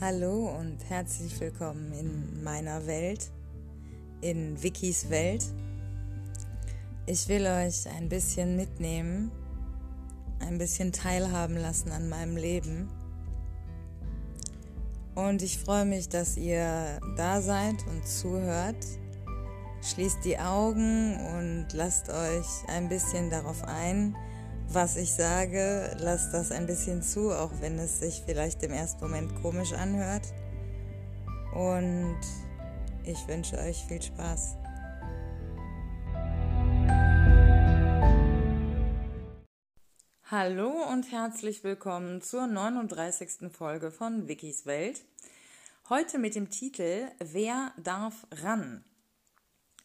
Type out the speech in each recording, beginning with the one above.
Hallo und herzlich willkommen in meiner Welt, in Wikis Welt. Ich will euch ein bisschen mitnehmen, ein bisschen teilhaben lassen an meinem Leben. Und ich freue mich, dass ihr da seid und zuhört. Schließt die Augen und lasst euch ein bisschen darauf ein, was ich sage, lasst das ein bisschen zu, auch wenn es sich vielleicht im ersten Moment komisch anhört. Und ich wünsche euch viel Spaß. Hallo und herzlich willkommen zur 39. Folge von Wikis Welt. Heute mit dem Titel Wer darf ran?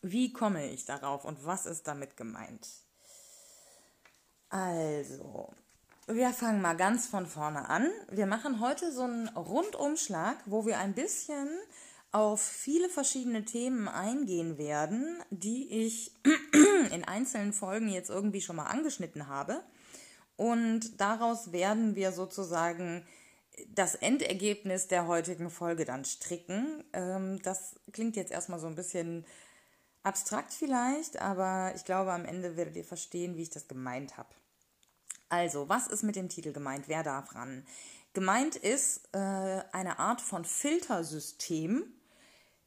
Wie komme ich darauf und was ist damit gemeint? Also, wir fangen mal ganz von vorne an. Wir machen heute so einen Rundumschlag, wo wir ein bisschen auf viele verschiedene Themen eingehen werden, die ich in einzelnen Folgen jetzt irgendwie schon mal angeschnitten habe. Und daraus werden wir sozusagen das Endergebnis der heutigen Folge dann stricken. Ähm, das klingt jetzt erstmal so ein bisschen abstrakt vielleicht, aber ich glaube, am Ende werdet ihr verstehen, wie ich das gemeint habe. Also, was ist mit dem Titel gemeint? Wer darf ran? Gemeint ist äh, eine Art von Filtersystem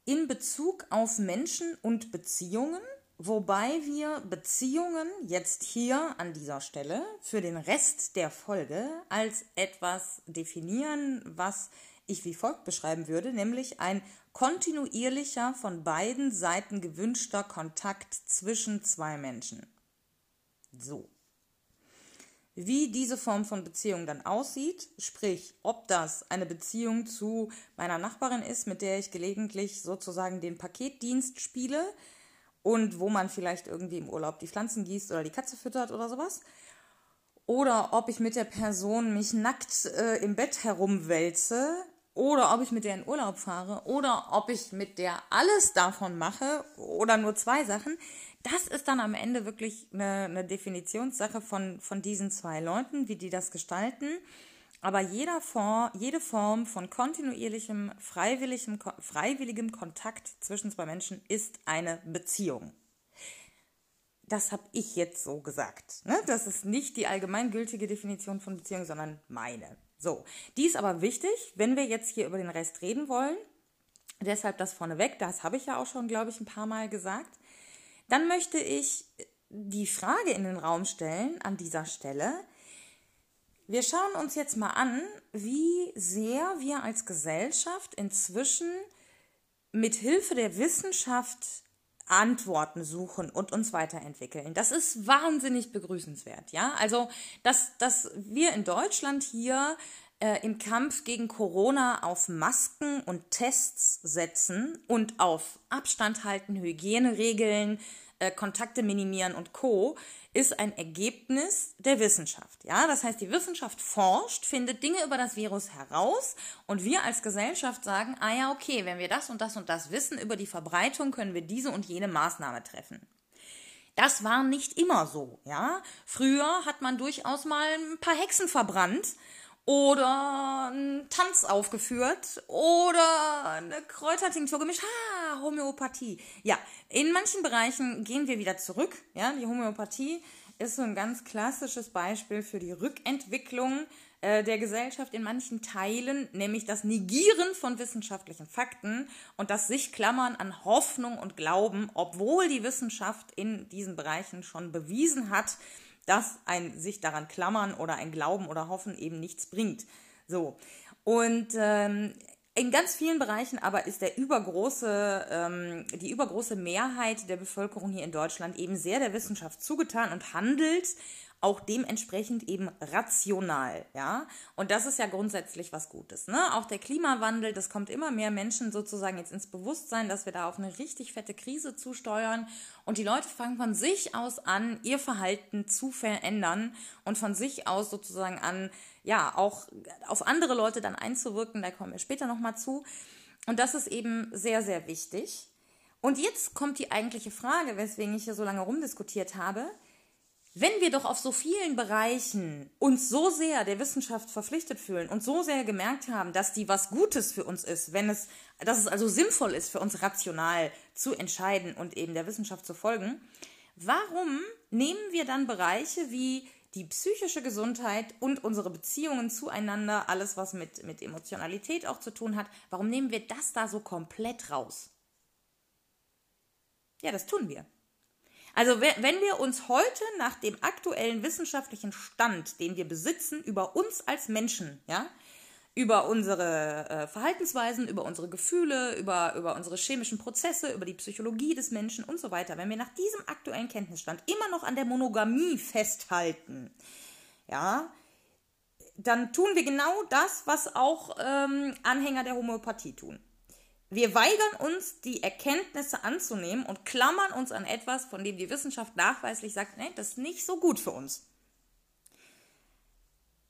in Bezug auf Menschen und Beziehungen, wobei wir Beziehungen jetzt hier an dieser Stelle für den Rest der Folge als etwas definieren, was ich wie folgt beschreiben würde, nämlich ein kontinuierlicher, von beiden Seiten gewünschter Kontakt zwischen zwei Menschen. So wie diese Form von Beziehung dann aussieht, sprich, ob das eine Beziehung zu meiner Nachbarin ist, mit der ich gelegentlich sozusagen den Paketdienst spiele und wo man vielleicht irgendwie im Urlaub die Pflanzen gießt oder die Katze füttert oder sowas, oder ob ich mit der Person mich nackt äh, im Bett herumwälze, oder ob ich mit der in Urlaub fahre, oder ob ich mit der alles davon mache oder nur zwei Sachen das ist dann am Ende wirklich eine, eine Definitionssache von, von diesen zwei Leuten, wie die das gestalten. Aber jeder Form, jede Form von kontinuierlichem, freiwilligem, freiwilligem Kontakt zwischen zwei Menschen ist eine Beziehung. Das habe ich jetzt so gesagt. Ne? Das ist nicht die allgemeingültige Definition von Beziehung, sondern meine. So, die ist aber wichtig, wenn wir jetzt hier über den Rest reden wollen. Deshalb das vorneweg, das habe ich ja auch schon, glaube ich, ein paar Mal gesagt. Dann möchte ich die Frage in den Raum stellen an dieser Stelle. Wir schauen uns jetzt mal an, wie sehr wir als Gesellschaft inzwischen mit Hilfe der Wissenschaft Antworten suchen und uns weiterentwickeln. Das ist wahnsinnig begrüßenswert, ja? Also, dass, dass wir in Deutschland hier äh, im Kampf gegen Corona auf Masken und Tests setzen und auf Abstand halten, Hygieneregeln, äh, Kontakte minimieren und Co. ist ein Ergebnis der Wissenschaft. Ja, das heißt, die Wissenschaft forscht, findet Dinge über das Virus heraus und wir als Gesellschaft sagen, ah ja, okay, wenn wir das und das und das wissen über die Verbreitung, können wir diese und jene Maßnahme treffen. Das war nicht immer so, ja. Früher hat man durchaus mal ein paar Hexen verbrannt oder einen Tanz aufgeführt oder eine Kräutertinktur gemischt. Ha, Homöopathie. Ja, in manchen Bereichen gehen wir wieder zurück. Ja, die Homöopathie ist so ein ganz klassisches Beispiel für die Rückentwicklung äh, der Gesellschaft in manchen Teilen, nämlich das Negieren von wissenschaftlichen Fakten und das sich klammern an Hoffnung und Glauben, obwohl die Wissenschaft in diesen Bereichen schon bewiesen hat, dass ein sich daran klammern oder ein Glauben oder Hoffen eben nichts bringt. So. Und ähm, in ganz vielen Bereichen aber ist der übergroße, ähm, die übergroße Mehrheit der Bevölkerung hier in Deutschland eben sehr der Wissenschaft zugetan und handelt auch dementsprechend eben rational, ja. Und das ist ja grundsätzlich was Gutes, ne? Auch der Klimawandel, das kommt immer mehr Menschen sozusagen jetzt ins Bewusstsein, dass wir da auf eine richtig fette Krise zusteuern und die Leute fangen von sich aus an, ihr Verhalten zu verändern und von sich aus sozusagen an, ja, auch auf andere Leute dann einzuwirken, da kommen wir später nochmal zu. Und das ist eben sehr, sehr wichtig. Und jetzt kommt die eigentliche Frage, weswegen ich hier so lange rumdiskutiert habe wenn wir doch auf so vielen Bereichen uns so sehr der Wissenschaft verpflichtet fühlen und so sehr gemerkt haben, dass die was Gutes für uns ist, wenn es, dass es also sinnvoll ist für uns rational zu entscheiden und eben der Wissenschaft zu folgen, warum nehmen wir dann Bereiche wie die psychische Gesundheit und unsere Beziehungen zueinander, alles was mit, mit Emotionalität auch zu tun hat, warum nehmen wir das da so komplett raus? Ja, das tun wir. Also wenn wir uns heute nach dem aktuellen wissenschaftlichen Stand, den wir besitzen, über uns als Menschen, ja, über unsere äh, Verhaltensweisen, über unsere Gefühle, über, über unsere chemischen Prozesse, über die Psychologie des Menschen und so weiter, wenn wir nach diesem aktuellen Kenntnisstand immer noch an der Monogamie festhalten, ja, dann tun wir genau das, was auch ähm, Anhänger der Homöopathie tun. Wir weigern uns, die Erkenntnisse anzunehmen und klammern uns an etwas, von dem die Wissenschaft nachweislich sagt, nee, das ist nicht so gut für uns.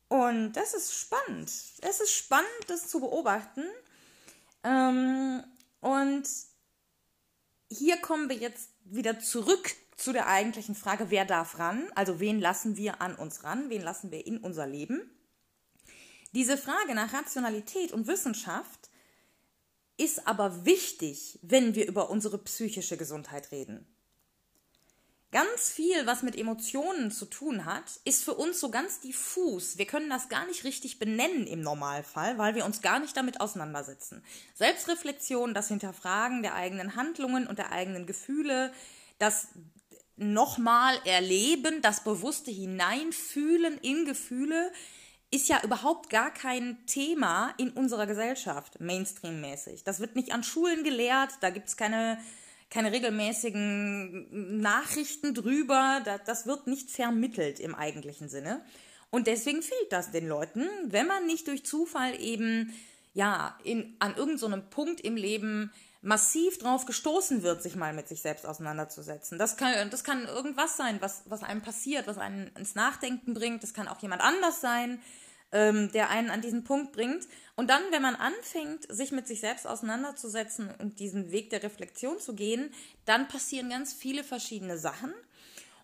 Und das ist spannend. Es ist spannend, das zu beobachten. Ähm, und hier kommen wir jetzt wieder zurück zu der eigentlichen Frage, wer darf ran? Also wen lassen wir an uns ran? Wen lassen wir in unser Leben? Diese Frage nach Rationalität und Wissenschaft ist aber wichtig, wenn wir über unsere psychische Gesundheit reden. Ganz viel, was mit Emotionen zu tun hat, ist für uns so ganz diffus. Wir können das gar nicht richtig benennen im Normalfall, weil wir uns gar nicht damit auseinandersetzen. Selbstreflexion, das Hinterfragen der eigenen Handlungen und der eigenen Gefühle, das nochmal erleben, das bewusste Hineinfühlen in Gefühle, ist ja überhaupt gar kein Thema in unserer Gesellschaft, mainstreammäßig. Das wird nicht an Schulen gelehrt, da gibt es keine, keine regelmäßigen Nachrichten drüber, das, das wird nicht vermittelt im eigentlichen Sinne. Und deswegen fehlt das den Leuten, wenn man nicht durch Zufall eben ja in, an irgendeinem so Punkt im Leben massiv drauf gestoßen wird, sich mal mit sich selbst auseinanderzusetzen. Das kann, das kann irgendwas sein, was, was einem passiert, was einen ins Nachdenken bringt. Das kann auch jemand anders sein, ähm, der einen an diesen Punkt bringt. Und dann, wenn man anfängt, sich mit sich selbst auseinanderzusetzen und diesen Weg der Reflexion zu gehen, dann passieren ganz viele verschiedene Sachen.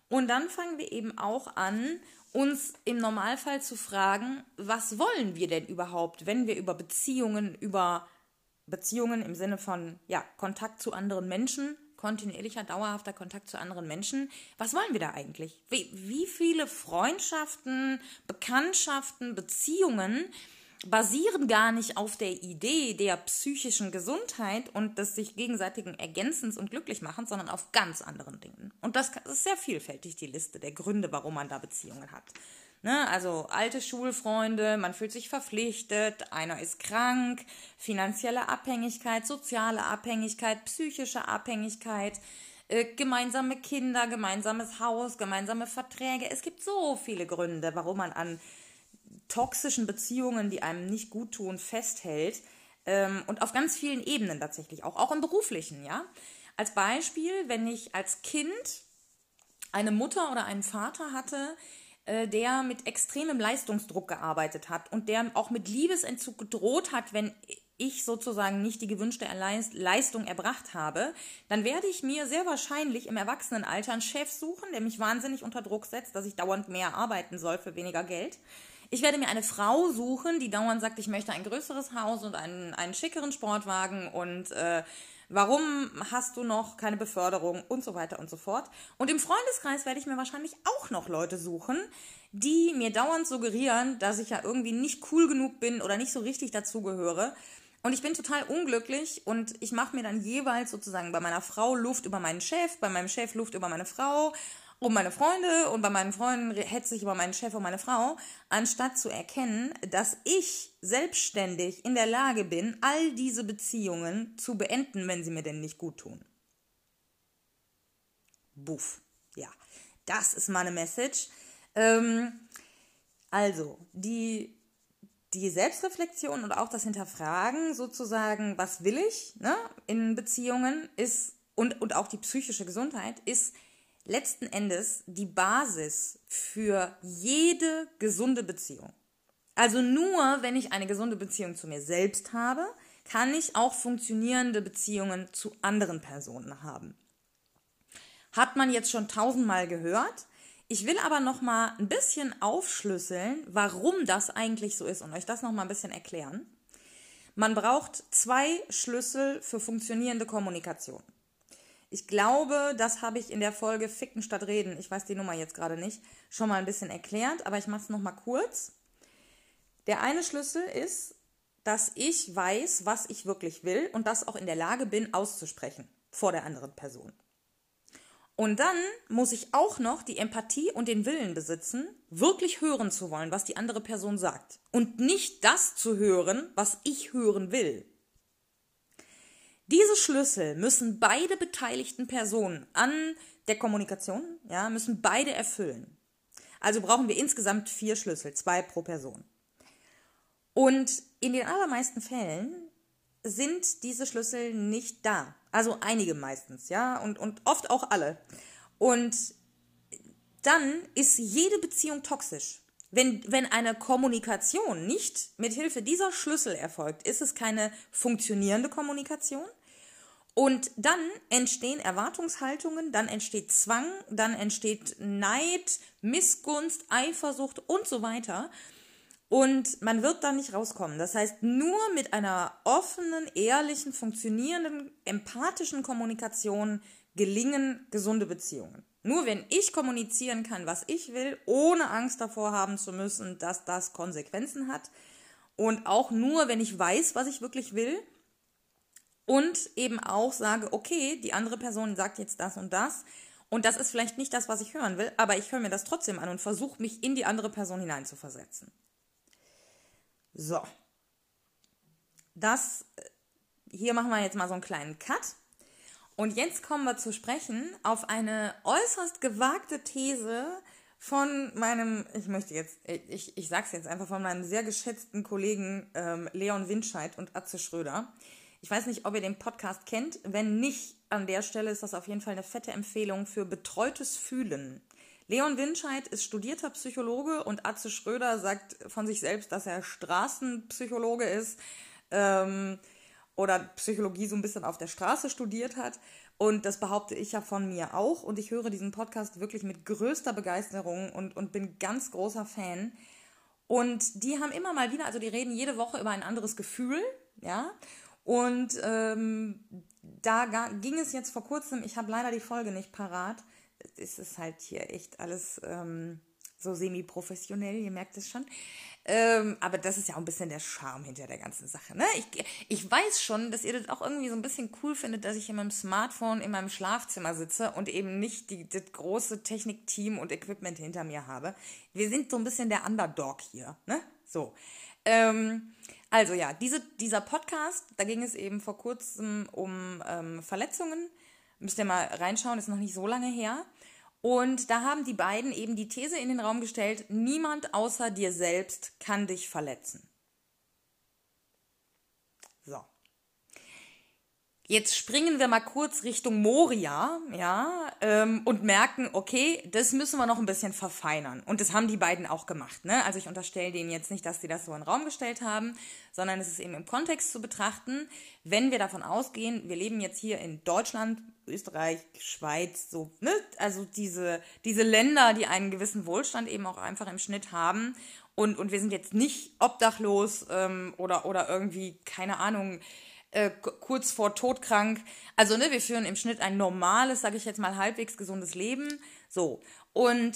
Und dann fangen wir eben auch an, uns im Normalfall zu fragen, was wollen wir denn überhaupt, wenn wir über Beziehungen, über Beziehungen im Sinne von ja, Kontakt zu anderen Menschen, kontinuierlicher, dauerhafter Kontakt zu anderen Menschen. Was wollen wir da eigentlich? Wie, wie viele Freundschaften, Bekanntschaften, Beziehungen basieren gar nicht auf der Idee der psychischen Gesundheit und des sich gegenseitigen Ergänzens und Glücklichmachens, sondern auf ganz anderen Dingen. Und das ist sehr vielfältig, die Liste der Gründe, warum man da Beziehungen hat. Ne? Also alte Schulfreunde, man fühlt sich verpflichtet, einer ist krank, finanzielle Abhängigkeit, soziale Abhängigkeit, psychische Abhängigkeit, äh, gemeinsame Kinder, gemeinsames Haus, gemeinsame Verträge. Es gibt so viele Gründe, warum man an toxischen Beziehungen, die einem nicht gut tun, festhält. Ähm, und auf ganz vielen Ebenen tatsächlich, auch, auch im beruflichen, ja. Als Beispiel, wenn ich als Kind eine Mutter oder einen Vater hatte, der mit extremem Leistungsdruck gearbeitet hat und der auch mit Liebesentzug gedroht hat, wenn ich sozusagen nicht die gewünschte Leistung erbracht habe, dann werde ich mir sehr wahrscheinlich im Erwachsenenalter einen Chef suchen, der mich wahnsinnig unter Druck setzt, dass ich dauernd mehr arbeiten soll für weniger Geld. Ich werde mir eine Frau suchen, die dauernd sagt, ich möchte ein größeres Haus und einen, einen schickeren Sportwagen und äh, Warum hast du noch keine Beförderung und so weiter und so fort? Und im Freundeskreis werde ich mir wahrscheinlich auch noch Leute suchen, die mir dauernd suggerieren, dass ich ja irgendwie nicht cool genug bin oder nicht so richtig dazugehöre. Und ich bin total unglücklich und ich mache mir dann jeweils sozusagen bei meiner Frau Luft über meinen Chef, bei meinem Chef Luft über meine Frau um meine Freunde und bei meinen Freunden hetze ich über meinen Chef und meine Frau, anstatt zu erkennen, dass ich selbstständig in der Lage bin, all diese Beziehungen zu beenden, wenn sie mir denn nicht gut tun. Buff. Ja, das ist meine Message. Ähm, also, die, die Selbstreflexion und auch das Hinterfragen sozusagen, was will ich ne, in Beziehungen ist und, und auch die psychische Gesundheit ist letzten Endes die Basis für jede gesunde Beziehung. Also nur wenn ich eine gesunde Beziehung zu mir selbst habe, kann ich auch funktionierende Beziehungen zu anderen Personen haben. Hat man jetzt schon tausendmal gehört. Ich will aber noch mal ein bisschen aufschlüsseln, warum das eigentlich so ist und euch das noch mal ein bisschen erklären. Man braucht zwei Schlüssel für funktionierende Kommunikation. Ich glaube, das habe ich in der Folge Ficken statt Reden, ich weiß die Nummer jetzt gerade nicht, schon mal ein bisschen erklärt, aber ich mache es noch mal kurz. Der eine Schlüssel ist, dass ich weiß, was ich wirklich will und das auch in der Lage bin auszusprechen vor der anderen Person. Und dann muss ich auch noch die Empathie und den Willen besitzen, wirklich hören zu wollen, was die andere Person sagt. Und nicht das zu hören, was ich hören will. Diese Schlüssel müssen beide beteiligten Personen an der Kommunikation, ja, müssen beide erfüllen. Also brauchen wir insgesamt vier Schlüssel, zwei pro Person. Und in den allermeisten Fällen sind diese Schlüssel nicht da. Also einige meistens, ja, und, und oft auch alle. Und dann ist jede Beziehung toxisch. Wenn, wenn eine Kommunikation nicht mit Hilfe dieser Schlüssel erfolgt, ist es keine funktionierende Kommunikation. Und dann entstehen Erwartungshaltungen, dann entsteht Zwang, dann entsteht Neid, Missgunst, Eifersucht und so weiter. Und man wird da nicht rauskommen. Das heißt, nur mit einer offenen, ehrlichen, funktionierenden, empathischen Kommunikation gelingen gesunde Beziehungen. Nur wenn ich kommunizieren kann, was ich will, ohne Angst davor haben zu müssen, dass das Konsequenzen hat. Und auch nur, wenn ich weiß, was ich wirklich will. Und eben auch sage, okay, die andere Person sagt jetzt das und das. Und das ist vielleicht nicht das, was ich hören will, aber ich höre mir das trotzdem an und versuche mich in die andere Person hineinzuversetzen. So. Das, äh, hier machen wir jetzt mal so einen kleinen Cut. Und jetzt kommen wir zu sprechen auf eine äußerst gewagte These von meinem, ich möchte jetzt, ich, ich sag's jetzt einfach, von meinem sehr geschätzten Kollegen ähm, Leon Windscheid und Atze Schröder. Ich weiß nicht, ob ihr den Podcast kennt. Wenn nicht, an der Stelle ist das auf jeden Fall eine fette Empfehlung für betreutes Fühlen. Leon Winscheid ist studierter Psychologe und Atze Schröder sagt von sich selbst, dass er Straßenpsychologe ist ähm, oder Psychologie so ein bisschen auf der Straße studiert hat. Und das behaupte ich ja von mir auch. Und ich höre diesen Podcast wirklich mit größter Begeisterung und, und bin ganz großer Fan. Und die haben immer mal wieder, also die reden jede Woche über ein anderes Gefühl, ja. Und ähm, da ging es jetzt vor kurzem, ich habe leider die Folge nicht parat, ist es halt hier echt alles ähm, so semi-professionell, ihr merkt es schon. Ähm, aber das ist ja auch ein bisschen der Charme hinter der ganzen Sache. Ne? Ich, ich weiß schon, dass ihr das auch irgendwie so ein bisschen cool findet, dass ich in meinem Smartphone in meinem Schlafzimmer sitze und eben nicht die, das große Technikteam und Equipment hinter mir habe. Wir sind so ein bisschen der Underdog hier. Ne? So. Ähm, also ja, diese, dieser Podcast, da ging es eben vor kurzem um ähm, Verletzungen. Müsst ihr mal reinschauen, ist noch nicht so lange her. Und da haben die beiden eben die These in den Raum gestellt, niemand außer dir selbst kann dich verletzen. So. Jetzt springen wir mal kurz Richtung Moria, ja, ähm, und merken, okay, das müssen wir noch ein bisschen verfeinern. Und das haben die beiden auch gemacht, ne? Also ich unterstelle denen jetzt nicht, dass sie das so in den Raum gestellt haben, sondern es ist eben im Kontext zu betrachten, wenn wir davon ausgehen, wir leben jetzt hier in Deutschland, Österreich, Schweiz, so, ne? Also diese, diese Länder, die einen gewissen Wohlstand eben auch einfach im Schnitt haben. Und, und wir sind jetzt nicht obdachlos ähm, oder, oder irgendwie, keine Ahnung, äh, kurz vor todkrank. Also, ne, wir führen im Schnitt ein normales, sage ich jetzt mal, halbwegs gesundes Leben. So. Und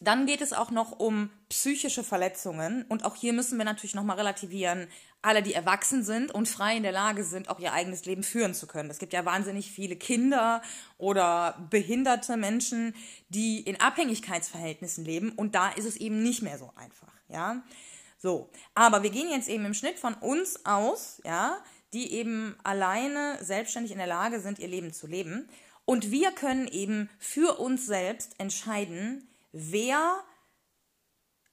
dann geht es auch noch um psychische Verletzungen. Und auch hier müssen wir natürlich nochmal relativieren. Alle, die erwachsen sind und frei in der Lage sind, auch ihr eigenes Leben führen zu können. Es gibt ja wahnsinnig viele Kinder oder behinderte Menschen, die in Abhängigkeitsverhältnissen leben. Und da ist es eben nicht mehr so einfach, ja. So. Aber wir gehen jetzt eben im Schnitt von uns aus, ja, die eben alleine selbstständig in der Lage sind, ihr Leben zu leben. Und wir können eben für uns selbst entscheiden, wer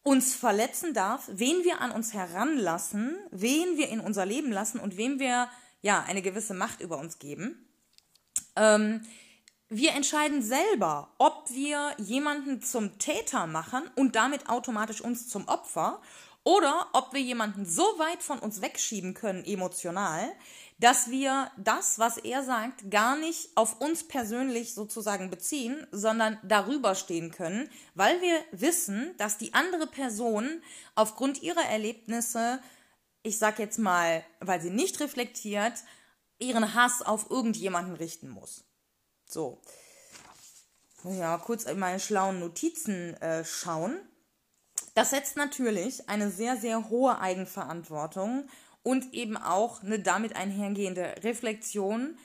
uns verletzen darf, wen wir an uns heranlassen, wen wir in unser Leben lassen und wem wir ja eine gewisse Macht über uns geben. Ähm, wir entscheiden selber, ob wir jemanden zum Täter machen und damit automatisch uns zum Opfer oder ob wir jemanden so weit von uns wegschieben können emotional, dass wir das, was er sagt, gar nicht auf uns persönlich sozusagen beziehen, sondern darüber stehen können, weil wir wissen, dass die andere Person aufgrund ihrer Erlebnisse, ich sag jetzt mal, weil sie nicht reflektiert, ihren Hass auf irgendjemanden richten muss. So. Ja, kurz in meine schlauen Notizen äh, schauen. Das setzt natürlich eine sehr, sehr hohe Eigenverantwortung und eben auch eine damit einhergehende Reflexion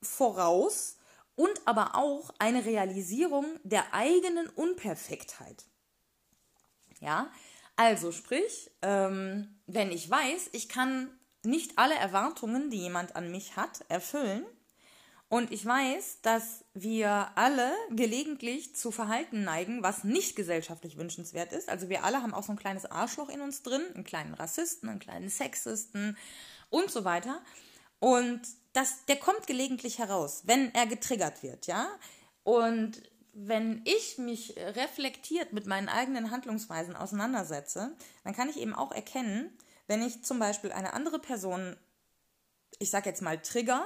voraus und aber auch eine Realisierung der eigenen Unperfektheit. Ja, also sprich, ähm, wenn ich weiß, ich kann nicht alle Erwartungen, die jemand an mich hat, erfüllen, und ich weiß, dass wir alle gelegentlich zu Verhalten neigen, was nicht gesellschaftlich wünschenswert ist. Also wir alle haben auch so ein kleines Arschloch in uns drin, einen kleinen Rassisten, einen kleinen Sexisten und so weiter. Und das, der kommt gelegentlich heraus, wenn er getriggert wird, ja. Und wenn ich mich reflektiert mit meinen eigenen Handlungsweisen auseinandersetze, dann kann ich eben auch erkennen, wenn ich zum Beispiel eine andere Person, ich sag jetzt mal, trigger,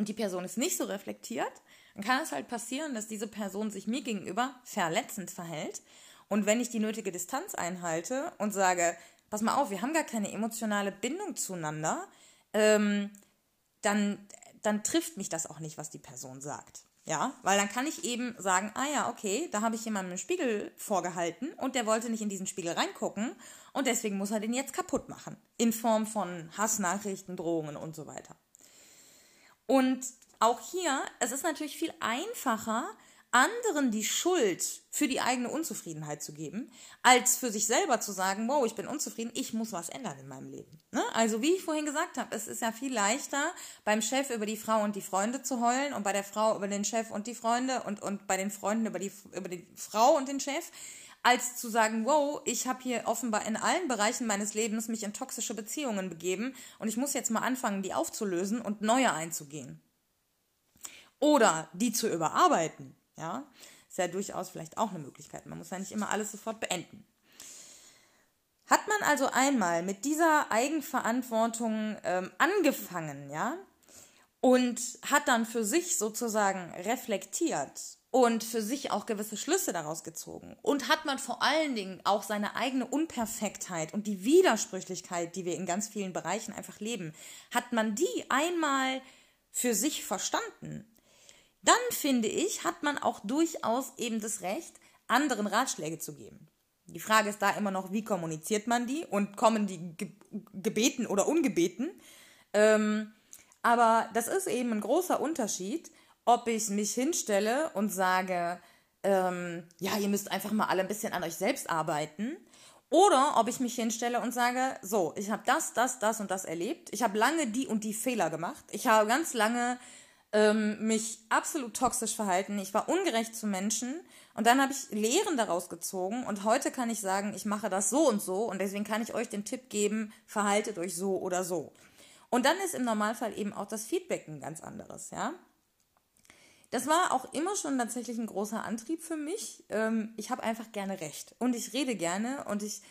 und die Person ist nicht so reflektiert, dann kann es halt passieren, dass diese Person sich mir gegenüber verletzend verhält. Und wenn ich die nötige Distanz einhalte und sage, pass mal auf, wir haben gar keine emotionale Bindung zueinander, ähm, dann, dann trifft mich das auch nicht, was die Person sagt. Ja, weil dann kann ich eben sagen, ah ja, okay, da habe ich jemandem einen Spiegel vorgehalten und der wollte nicht in diesen Spiegel reingucken und deswegen muss er den jetzt kaputt machen. In Form von Hassnachrichten, Drohungen und so weiter. Und auch hier, es ist natürlich viel einfacher, anderen die Schuld für die eigene Unzufriedenheit zu geben, als für sich selber zu sagen, wow, ich bin unzufrieden, ich muss was ändern in meinem Leben. Ne? Also wie ich vorhin gesagt habe, es ist ja viel leichter, beim Chef über die Frau und die Freunde zu heulen und bei der Frau über den Chef und die Freunde und, und bei den Freunden über die, über die Frau und den Chef, als zu sagen, wow, ich habe hier offenbar in allen Bereichen meines Lebens mich in toxische Beziehungen begeben und ich muss jetzt mal anfangen, die aufzulösen und neue einzugehen. Oder die zu überarbeiten, ja, ist ja durchaus vielleicht auch eine Möglichkeit. Man muss ja nicht immer alles sofort beenden. Hat man also einmal mit dieser Eigenverantwortung ähm, angefangen, ja, und hat dann für sich sozusagen reflektiert und für sich auch gewisse Schlüsse daraus gezogen. Und hat man vor allen Dingen auch seine eigene Unperfektheit und die Widersprüchlichkeit, die wir in ganz vielen Bereichen einfach leben, hat man die einmal für sich verstanden, dann finde ich, hat man auch durchaus eben das Recht, anderen Ratschläge zu geben. Die Frage ist da immer noch, wie kommuniziert man die und kommen die gebeten oder ungebeten. Ähm, aber das ist eben ein großer Unterschied, ob ich mich hinstelle und sage, ähm, ja, ihr müsst einfach mal alle ein bisschen an euch selbst arbeiten. Oder ob ich mich hinstelle und sage, so, ich habe das, das, das und das erlebt. Ich habe lange die und die Fehler gemacht. Ich habe ganz lange ähm, mich absolut toxisch verhalten. Ich war ungerecht zu Menschen. Und dann habe ich Lehren daraus gezogen. Und heute kann ich sagen, ich mache das so und so. Und deswegen kann ich euch den Tipp geben, verhaltet euch so oder so. Und dann ist im Normalfall eben auch das Feedback ein ganz anderes, ja. Das war auch immer schon tatsächlich ein großer Antrieb für mich. Ähm, ich habe einfach gerne Recht und ich rede gerne und ich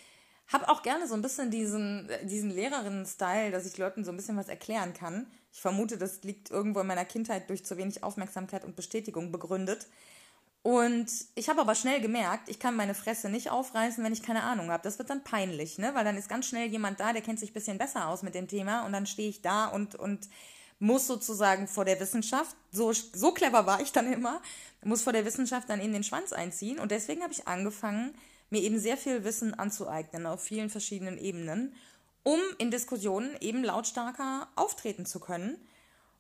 habe auch gerne so ein bisschen diesen, diesen Lehrerinnen-Style, dass ich Leuten so ein bisschen was erklären kann. Ich vermute, das liegt irgendwo in meiner Kindheit durch zu wenig Aufmerksamkeit und Bestätigung begründet. Und ich habe aber schnell gemerkt, ich kann meine Fresse nicht aufreißen, wenn ich keine Ahnung habe. Das wird dann peinlich, ne? Weil dann ist ganz schnell jemand da, der kennt sich ein bisschen besser aus mit dem Thema und dann stehe ich da und, und muss sozusagen vor der Wissenschaft, so, so clever war ich dann immer, muss vor der Wissenschaft dann eben den Schwanz einziehen. Und deswegen habe ich angefangen, mir eben sehr viel Wissen anzueignen auf vielen verschiedenen Ebenen, um in Diskussionen eben lautstarker auftreten zu können.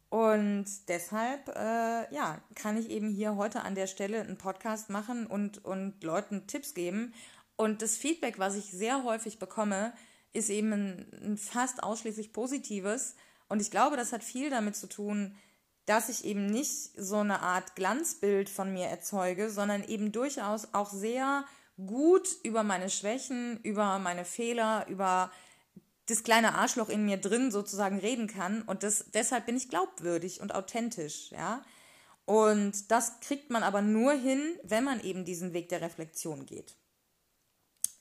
Und deshalb, äh, ja, kann ich eben hier heute an der Stelle einen Podcast machen und, und Leuten Tipps geben. Und das Feedback, was ich sehr häufig bekomme, ist eben ein, ein fast ausschließlich positives und ich glaube, das hat viel damit zu tun, dass ich eben nicht so eine Art Glanzbild von mir erzeuge, sondern eben durchaus auch sehr gut über meine Schwächen, über meine Fehler, über das kleine Arschloch in mir drin sozusagen reden kann. Und das, deshalb bin ich glaubwürdig und authentisch, ja. Und das kriegt man aber nur hin, wenn man eben diesen Weg der Reflexion geht.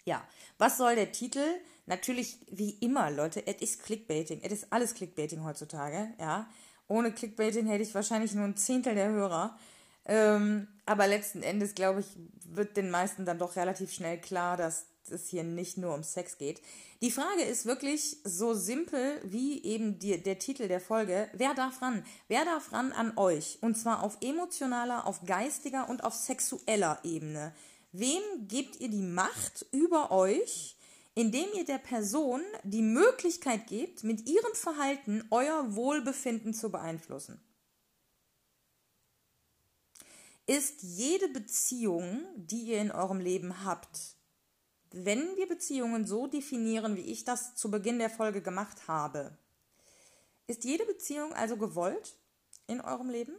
Ja, was soll der Titel? Natürlich, wie immer, Leute, es ist Clickbaiting. Es ist alles Clickbaiting heutzutage, ja. Ohne Clickbaiting hätte ich wahrscheinlich nur ein Zehntel der Hörer. Ähm, aber letzten Endes, glaube ich, wird den meisten dann doch relativ schnell klar, dass es hier nicht nur um Sex geht. Die Frage ist wirklich so simpel wie eben die, der Titel der Folge. Wer darf ran? Wer darf ran an euch? Und zwar auf emotionaler, auf geistiger und auf sexueller Ebene. Wem gebt ihr die Macht über euch, indem ihr der Person die Möglichkeit gebt, mit ihrem Verhalten euer Wohlbefinden zu beeinflussen? Ist jede Beziehung, die ihr in eurem Leben habt, wenn wir Beziehungen so definieren, wie ich das zu Beginn der Folge gemacht habe, ist jede Beziehung also gewollt in eurem Leben?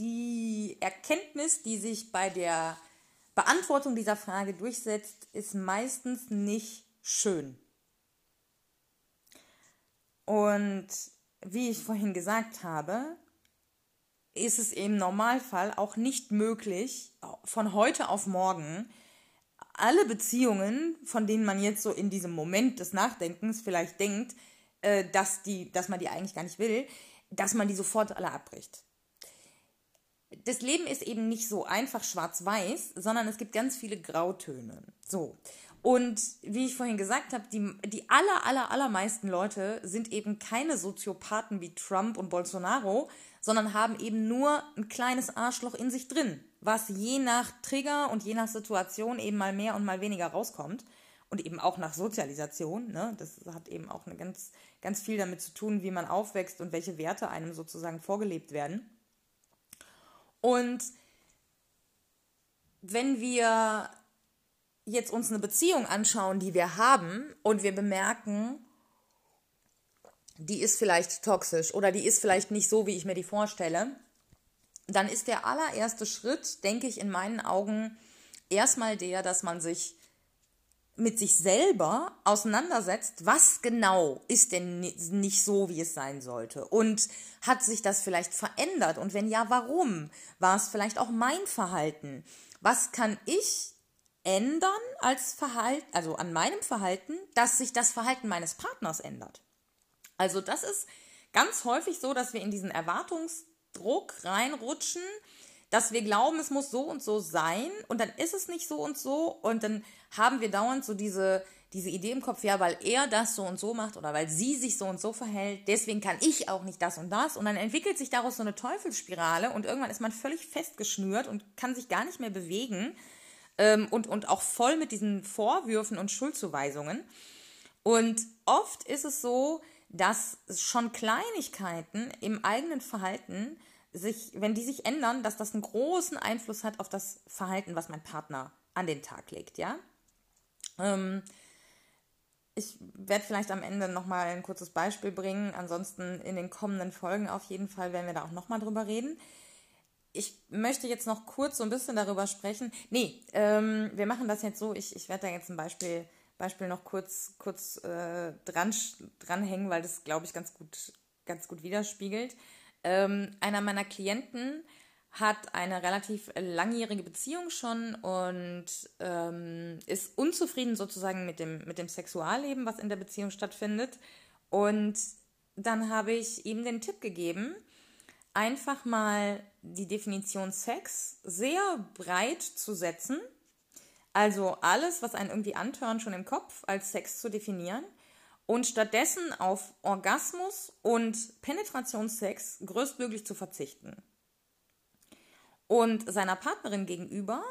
Die Erkenntnis, die sich bei der Beantwortung dieser Frage durchsetzt, ist meistens nicht schön. Und wie ich vorhin gesagt habe, ist es im Normalfall auch nicht möglich, von heute auf morgen alle Beziehungen, von denen man jetzt so in diesem Moment des Nachdenkens vielleicht denkt, äh, dass, die, dass man die eigentlich gar nicht will, dass man die sofort alle abbricht. Das Leben ist eben nicht so einfach schwarz-weiß, sondern es gibt ganz viele Grautöne. So. Und wie ich vorhin gesagt habe, die, die aller, aller, allermeisten Leute sind eben keine Soziopathen wie Trump und Bolsonaro, sondern haben eben nur ein kleines Arschloch in sich drin, was je nach Trigger und je nach Situation eben mal mehr und mal weniger rauskommt und eben auch nach Sozialisation. Ne? Das hat eben auch eine ganz, ganz viel damit zu tun, wie man aufwächst und welche Werte einem sozusagen vorgelebt werden. Und wenn wir jetzt uns eine Beziehung anschauen, die wir haben und wir bemerken, die ist vielleicht toxisch oder die ist vielleicht nicht so, wie ich mir die vorstelle, dann ist der allererste Schritt, denke ich, in meinen Augen erstmal der, dass man sich mit sich selber auseinandersetzt, was genau ist denn nicht so, wie es sein sollte? Und hat sich das vielleicht verändert? Und wenn ja, warum? War es vielleicht auch mein Verhalten? Was kann ich ändern als Verhalten, also an meinem Verhalten, dass sich das Verhalten meines Partners ändert? Also das ist ganz häufig so, dass wir in diesen Erwartungsdruck reinrutschen, dass wir glauben, es muss so und so sein und dann ist es nicht so und so und dann haben wir dauernd so diese, diese Idee im Kopf, ja, weil er das so und so macht oder weil sie sich so und so verhält, deswegen kann ich auch nicht das und das und dann entwickelt sich daraus so eine Teufelsspirale und irgendwann ist man völlig festgeschnürt und kann sich gar nicht mehr bewegen ähm, und, und auch voll mit diesen Vorwürfen und Schuldzuweisungen. Und oft ist es so, dass schon Kleinigkeiten im eigenen Verhalten sich, wenn die sich ändern, dass das einen großen Einfluss hat auf das Verhalten, was mein Partner an den Tag legt, ja. Ähm, ich werde vielleicht am Ende nochmal ein kurzes Beispiel bringen. Ansonsten in den kommenden Folgen auf jeden Fall werden wir da auch nochmal drüber reden. Ich möchte jetzt noch kurz so ein bisschen darüber sprechen. Nee, ähm, wir machen das jetzt so. Ich, ich werde da jetzt ein Beispiel Beispiel noch kurz, kurz äh, dran, dranhängen, weil das, glaube ich, ganz gut, ganz gut widerspiegelt. Ähm, einer meiner Klienten hat eine relativ langjährige Beziehung schon und ähm, ist unzufrieden sozusagen mit dem, mit dem Sexualleben, was in der Beziehung stattfindet. Und dann habe ich ihm den Tipp gegeben, einfach mal die Definition Sex sehr breit zu setzen also alles, was einen irgendwie antören, schon im Kopf als Sex zu definieren und stattdessen auf Orgasmus und Penetrationssex größtmöglich zu verzichten. Und seiner Partnerin gegenüber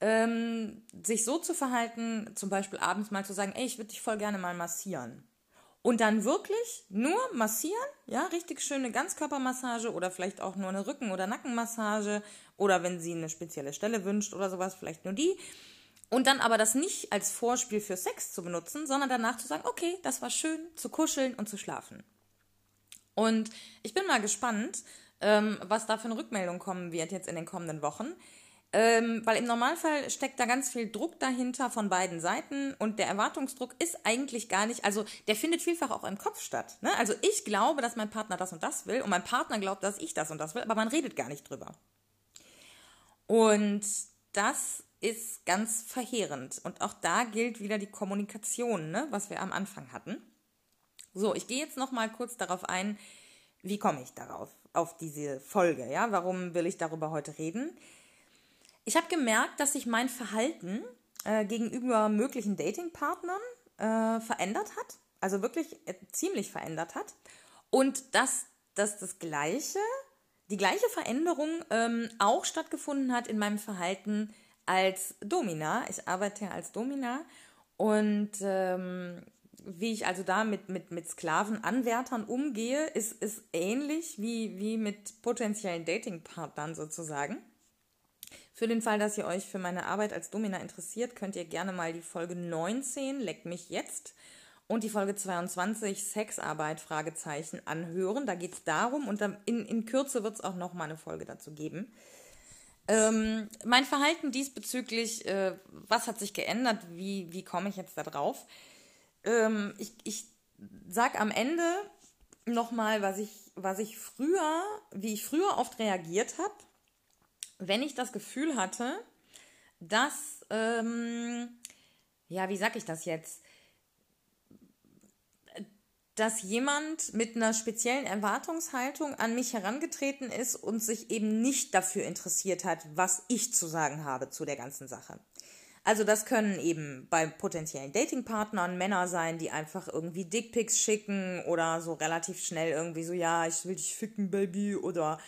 ähm, sich so zu verhalten, zum Beispiel abends mal zu sagen, ey, ich würde dich voll gerne mal massieren. Und dann wirklich nur massieren, ja, richtig schöne Ganzkörpermassage oder vielleicht auch nur eine Rücken- oder Nackenmassage oder wenn sie eine spezielle Stelle wünscht oder sowas, vielleicht nur die. Und dann aber das nicht als Vorspiel für Sex zu benutzen, sondern danach zu sagen, okay, das war schön, zu kuscheln und zu schlafen. Und ich bin mal gespannt, ähm, was da für eine Rückmeldung kommen wird jetzt in den kommenden Wochen. Ähm, weil im Normalfall steckt da ganz viel Druck dahinter von beiden Seiten und der Erwartungsdruck ist eigentlich gar nicht, also der findet vielfach auch im Kopf statt. Ne? Also ich glaube, dass mein Partner das und das will und mein Partner glaubt, dass ich das und das will, aber man redet gar nicht drüber. Und das ist ganz verheerend. Und auch da gilt wieder die Kommunikation, ne, was wir am Anfang hatten. So, ich gehe jetzt noch mal kurz darauf ein, wie komme ich darauf, auf diese Folge, ja? Warum will ich darüber heute reden? Ich habe gemerkt, dass sich mein Verhalten äh, gegenüber möglichen Datingpartnern äh, verändert hat, also wirklich äh, ziemlich verändert hat und dass, dass das gleiche, die gleiche Veränderung ähm, auch stattgefunden hat in meinem Verhalten als Domina. Ich arbeite als Domina und ähm, wie ich also da mit, mit, mit Sklavenanwärtern umgehe, ist, ist ähnlich wie, wie mit potenziellen Datingpartnern sozusagen. Für den Fall, dass ihr euch für meine Arbeit als Domina interessiert, könnt ihr gerne mal die Folge 19, Leck mich jetzt, und die Folge 22, Sexarbeit, Fragezeichen, anhören. Da geht es darum und in, in Kürze wird es auch noch mal eine Folge dazu geben. Ähm, mein Verhalten diesbezüglich, äh, was hat sich geändert, wie, wie komme ich jetzt da drauf? Ähm, ich, ich sag am Ende nochmal, was ich, was ich früher, wie ich früher oft reagiert habe, wenn ich das Gefühl hatte, dass, ähm, ja, wie sag ich das jetzt? Dass jemand mit einer speziellen Erwartungshaltung an mich herangetreten ist und sich eben nicht dafür interessiert hat, was ich zu sagen habe zu der ganzen Sache. Also das können eben bei potenziellen Datingpartnern Männer sein, die einfach irgendwie Dickpics schicken oder so relativ schnell irgendwie so, ja, ich will dich ficken, Baby oder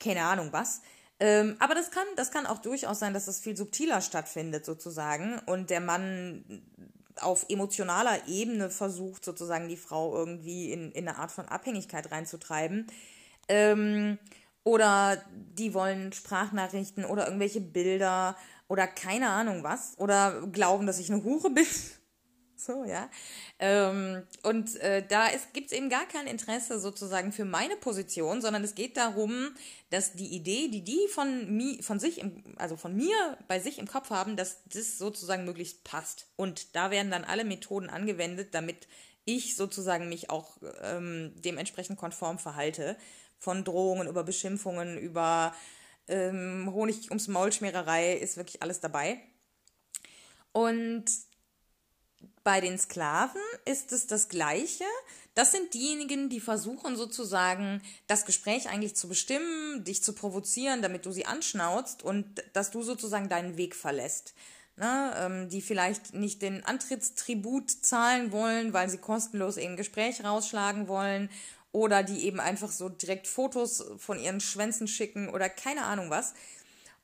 keine Ahnung was. Ähm, aber das kann, das kann auch durchaus sein, dass das viel subtiler stattfindet sozusagen und der Mann auf emotionaler Ebene versucht, sozusagen die Frau irgendwie in, in eine Art von Abhängigkeit reinzutreiben. Ähm, oder die wollen Sprachnachrichten oder irgendwelche Bilder oder keine Ahnung was. Oder glauben, dass ich eine Hure bin. So, ja. Ähm, und äh, da gibt es eben gar kein Interesse sozusagen für meine Position, sondern es geht darum, dass die Idee, die die von, mi von sich, im, also von mir bei sich im Kopf haben, dass das sozusagen möglichst passt. Und da werden dann alle Methoden angewendet, damit ich sozusagen mich auch ähm, dementsprechend konform verhalte. Von Drohungen über Beschimpfungen, über ähm, Honig ums Maulschmiererei ist wirklich alles dabei. Und bei den Sklaven ist es das Gleiche. Das sind diejenigen, die versuchen sozusagen das Gespräch eigentlich zu bestimmen, dich zu provozieren, damit du sie anschnauzt und dass du sozusagen deinen Weg verlässt. Ne, ähm, die vielleicht nicht den Antrittstribut zahlen wollen, weil sie kostenlos ein Gespräch rausschlagen wollen oder die eben einfach so direkt Fotos von ihren Schwänzen schicken oder keine Ahnung was.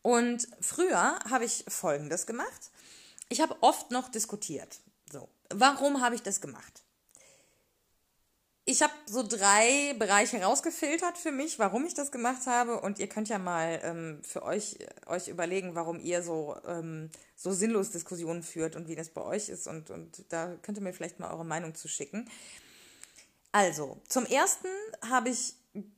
Und früher habe ich Folgendes gemacht. Ich habe oft noch diskutiert. Warum habe ich das gemacht? Ich habe so drei Bereiche rausgefiltert für mich, warum ich das gemacht habe. Und ihr könnt ja mal ähm, für euch, euch überlegen, warum ihr so, ähm, so sinnlos Diskussionen führt und wie das bei euch ist. Und, und da könnt ihr mir vielleicht mal eure Meinung zu schicken. Also, zum ersten habe ich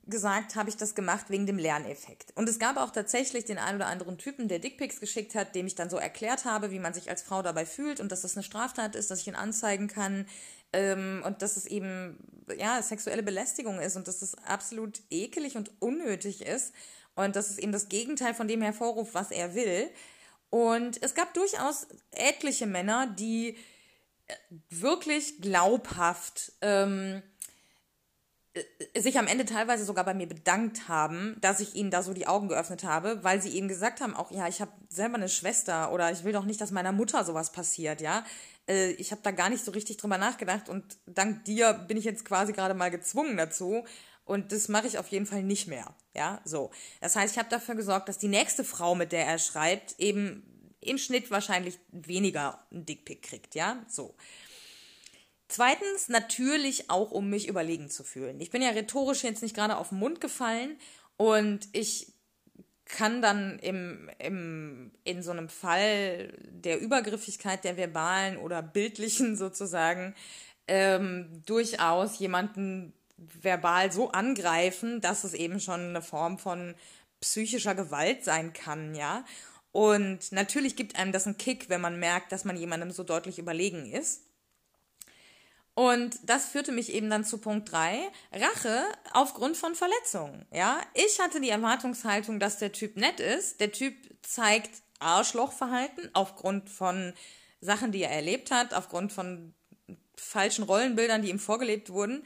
gesagt, habe ich das gemacht wegen dem Lerneffekt. Und es gab auch tatsächlich den einen oder anderen Typen, der Dickpics geschickt hat, dem ich dann so erklärt habe, wie man sich als Frau dabei fühlt und dass das eine Straftat ist, dass ich ihn anzeigen kann ähm, und dass es eben ja sexuelle Belästigung ist und dass es absolut ekelig und unnötig ist und dass es eben das Gegenteil von dem hervorruft, was er will. Und es gab durchaus etliche Männer, die äh, wirklich glaubhaft ähm, äh, sich am Ende teilweise sogar bei mir bedankt haben, dass ich ihnen da so die Augen geöffnet habe, weil sie eben gesagt haben, auch ja, ich habe selber eine Schwester oder ich will doch nicht, dass meiner Mutter sowas passiert, ja. Äh, ich habe da gar nicht so richtig drüber nachgedacht und dank dir bin ich jetzt quasi gerade mal gezwungen dazu und das mache ich auf jeden Fall nicht mehr, ja. So, das heißt, ich habe dafür gesorgt, dass die nächste Frau, mit der er schreibt, eben im Schnitt wahrscheinlich weniger einen Dickpick kriegt, ja. So. Zweitens natürlich auch, um mich überlegen zu fühlen. Ich bin ja rhetorisch jetzt nicht gerade auf den Mund gefallen und ich kann dann im, im, in so einem Fall der Übergriffigkeit der verbalen oder bildlichen sozusagen ähm, durchaus jemanden verbal so angreifen, dass es eben schon eine Form von psychischer Gewalt sein kann, ja. Und natürlich gibt einem das einen Kick, wenn man merkt, dass man jemandem so deutlich überlegen ist. Und das führte mich eben dann zu Punkt 3, Rache aufgrund von Verletzungen. Ja, ich hatte die Erwartungshaltung, dass der Typ nett ist. Der Typ zeigt Arschlochverhalten aufgrund von Sachen, die er erlebt hat, aufgrund von falschen Rollenbildern, die ihm vorgelebt wurden.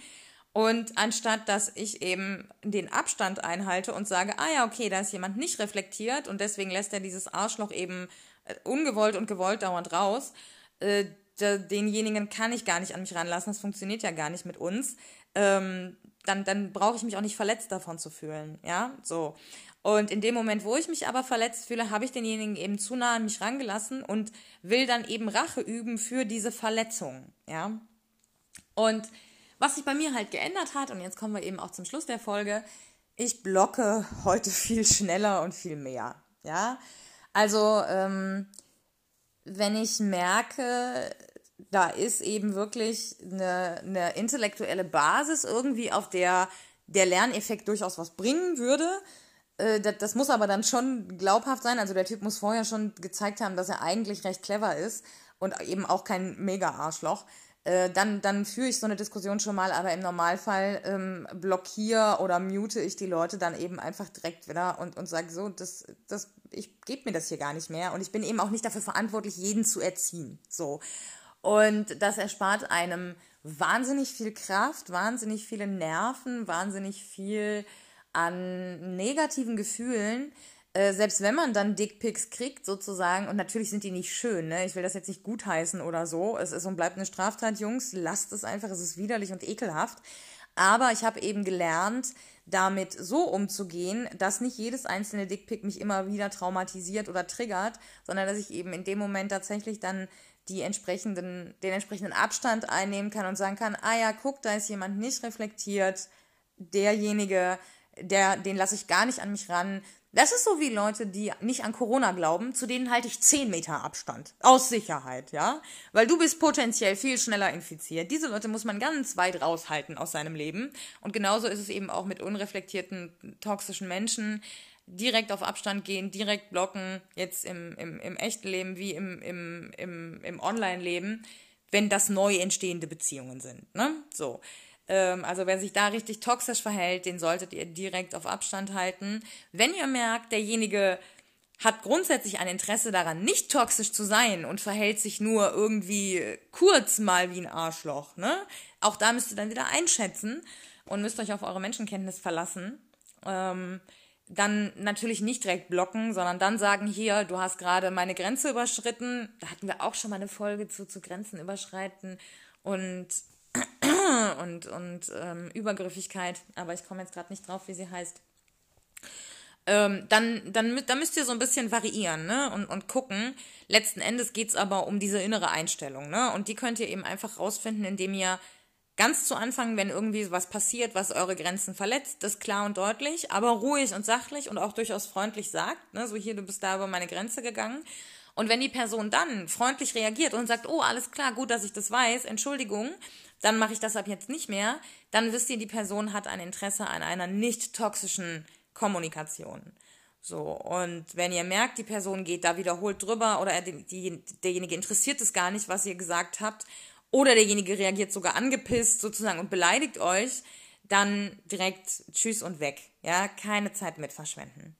Und anstatt dass ich eben den Abstand einhalte und sage, ah ja, okay, da ist jemand nicht reflektiert und deswegen lässt er dieses Arschloch eben äh, ungewollt und gewollt dauernd raus, äh, denjenigen kann ich gar nicht an mich ranlassen, das funktioniert ja gar nicht mit uns, ähm, dann, dann brauche ich mich auch nicht verletzt davon zu fühlen, ja, so. Und in dem Moment, wo ich mich aber verletzt fühle, habe ich denjenigen eben zu nah an mich rangelassen und will dann eben Rache üben für diese Verletzung, ja. Und was sich bei mir halt geändert hat, und jetzt kommen wir eben auch zum Schluss der Folge, ich blocke heute viel schneller und viel mehr. Ja, also ähm, wenn ich merke, da ist eben wirklich eine, eine intellektuelle Basis irgendwie, auf der der Lerneffekt durchaus was bringen würde. Äh, das, das muss aber dann schon glaubhaft sein. Also der Typ muss vorher schon gezeigt haben, dass er eigentlich recht clever ist und eben auch kein Mega-Arschloch. Äh, dann, dann führe ich so eine Diskussion schon mal, aber im Normalfall ähm, blockiere oder mute ich die Leute dann eben einfach direkt wieder und, und sage so, das, das, ich gebe mir das hier gar nicht mehr und ich bin eben auch nicht dafür verantwortlich, jeden zu erziehen. So. Und das erspart einem wahnsinnig viel Kraft, wahnsinnig viele Nerven, wahnsinnig viel an negativen Gefühlen, äh, selbst wenn man dann Dickpics kriegt, sozusagen, und natürlich sind die nicht schön, ne? Ich will das jetzt nicht gutheißen oder so. Es ist und bleibt eine Straftat, Jungs. Lasst es einfach, es ist widerlich und ekelhaft. Aber ich habe eben gelernt, damit so umzugehen, dass nicht jedes einzelne Dickpick mich immer wieder traumatisiert oder triggert, sondern dass ich eben in dem Moment tatsächlich dann die entsprechenden, den entsprechenden Abstand einnehmen kann und sagen kann, ah ja, guck, da ist jemand nicht reflektiert, derjenige, der, den lasse ich gar nicht an mich ran, das ist so wie Leute, die nicht an Corona glauben, zu denen halte ich 10 Meter Abstand. Aus Sicherheit, ja? Weil du bist potenziell viel schneller infiziert. Diese Leute muss man ganz weit raushalten aus seinem Leben. Und genauso ist es eben auch mit unreflektierten, toxischen Menschen. Direkt auf Abstand gehen, direkt blocken, jetzt im, im, im echten Leben wie im, im, im, im Online-Leben, wenn das neu entstehende Beziehungen sind. Ne? So. Ähm, also wer sich da richtig toxisch verhält, den solltet ihr direkt auf Abstand halten. Wenn ihr merkt, derjenige hat grundsätzlich ein Interesse daran, nicht toxisch zu sein und verhält sich nur irgendwie kurz mal wie ein Arschloch, ne? Auch da müsst ihr dann wieder einschätzen und müsst euch auf eure Menschenkenntnis verlassen. Ähm, dann natürlich nicht direkt blocken, sondern dann sagen, hier, du hast gerade meine Grenze überschritten. Da hatten wir auch schon mal eine Folge zu, zu Grenzen überschreiten. Und und, und ähm, Übergriffigkeit, aber ich komme jetzt gerade nicht drauf, wie sie heißt. Ähm, dann, dann, dann müsst ihr so ein bisschen variieren ne? und, und gucken. Letzten Endes geht es aber um diese innere Einstellung. Ne? Und die könnt ihr eben einfach rausfinden, indem ihr ganz zu Anfang, wenn irgendwie was passiert, was eure Grenzen verletzt, das klar und deutlich, aber ruhig und sachlich und auch durchaus freundlich sagt. Ne? So hier, du bist da über meine Grenze gegangen. Und wenn die Person dann freundlich reagiert und sagt, oh, alles klar, gut, dass ich das weiß, Entschuldigung, dann mache ich das ab jetzt nicht mehr, dann wisst ihr, die Person hat ein Interesse an einer nicht toxischen Kommunikation. So, und wenn ihr merkt, die Person geht da wiederholt drüber oder die, derjenige interessiert es gar nicht, was ihr gesagt habt, oder derjenige reagiert sogar angepisst sozusagen und beleidigt euch, dann direkt Tschüss und weg. Ja, keine Zeit mit verschwenden.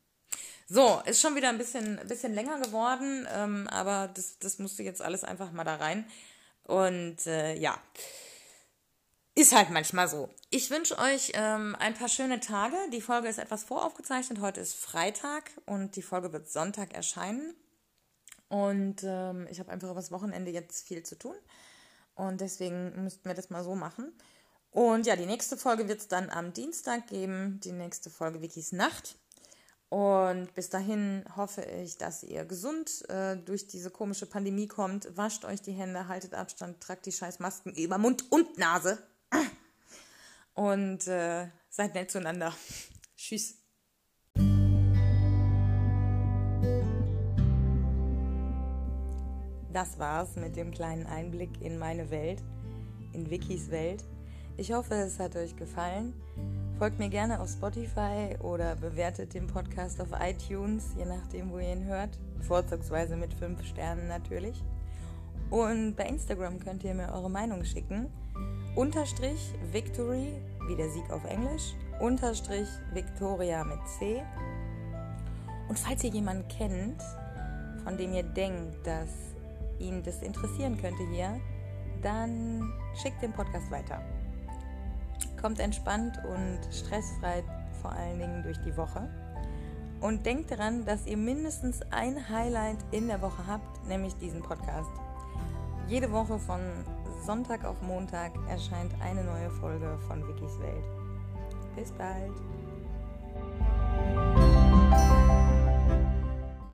So, ist schon wieder ein bisschen, bisschen länger geworden, ähm, aber das, das musste jetzt alles einfach mal da rein. Und äh, ja. Ist halt manchmal so. Ich wünsche euch ähm, ein paar schöne Tage. Die Folge ist etwas voraufgezeichnet. Heute ist Freitag und die Folge wird Sonntag erscheinen. Und ähm, ich habe einfach übers Wochenende jetzt viel zu tun. Und deswegen müssten wir das mal so machen. Und ja, die nächste Folge wird es dann am Dienstag geben. Die nächste Folge Wikis Nacht. Und bis dahin hoffe ich, dass ihr gesund äh, durch diese komische Pandemie kommt. Wascht euch die Hände, haltet Abstand, tragt die scheiß Masken über Mund und Nase. Und äh, seid nett zueinander. Tschüss. Das war's mit dem kleinen Einblick in meine Welt, in Wikis Welt. Ich hoffe, es hat euch gefallen. Folgt mir gerne auf Spotify oder bewertet den Podcast auf iTunes, je nachdem, wo ihr ihn hört. Vorzugsweise mit 5 Sternen natürlich. Und bei Instagram könnt ihr mir eure Meinung schicken. unterstrich Victory, wie der Sieg auf Englisch, unterstrich Victoria mit C. Und falls ihr jemanden kennt, von dem ihr denkt, dass ihn das interessieren könnte hier, dann schickt den Podcast weiter. Kommt entspannt und stressfrei vor allen Dingen durch die Woche. Und denkt daran, dass ihr mindestens ein Highlight in der Woche habt, nämlich diesen Podcast. Jede Woche von Sonntag auf Montag erscheint eine neue Folge von Wikis Welt. Bis bald!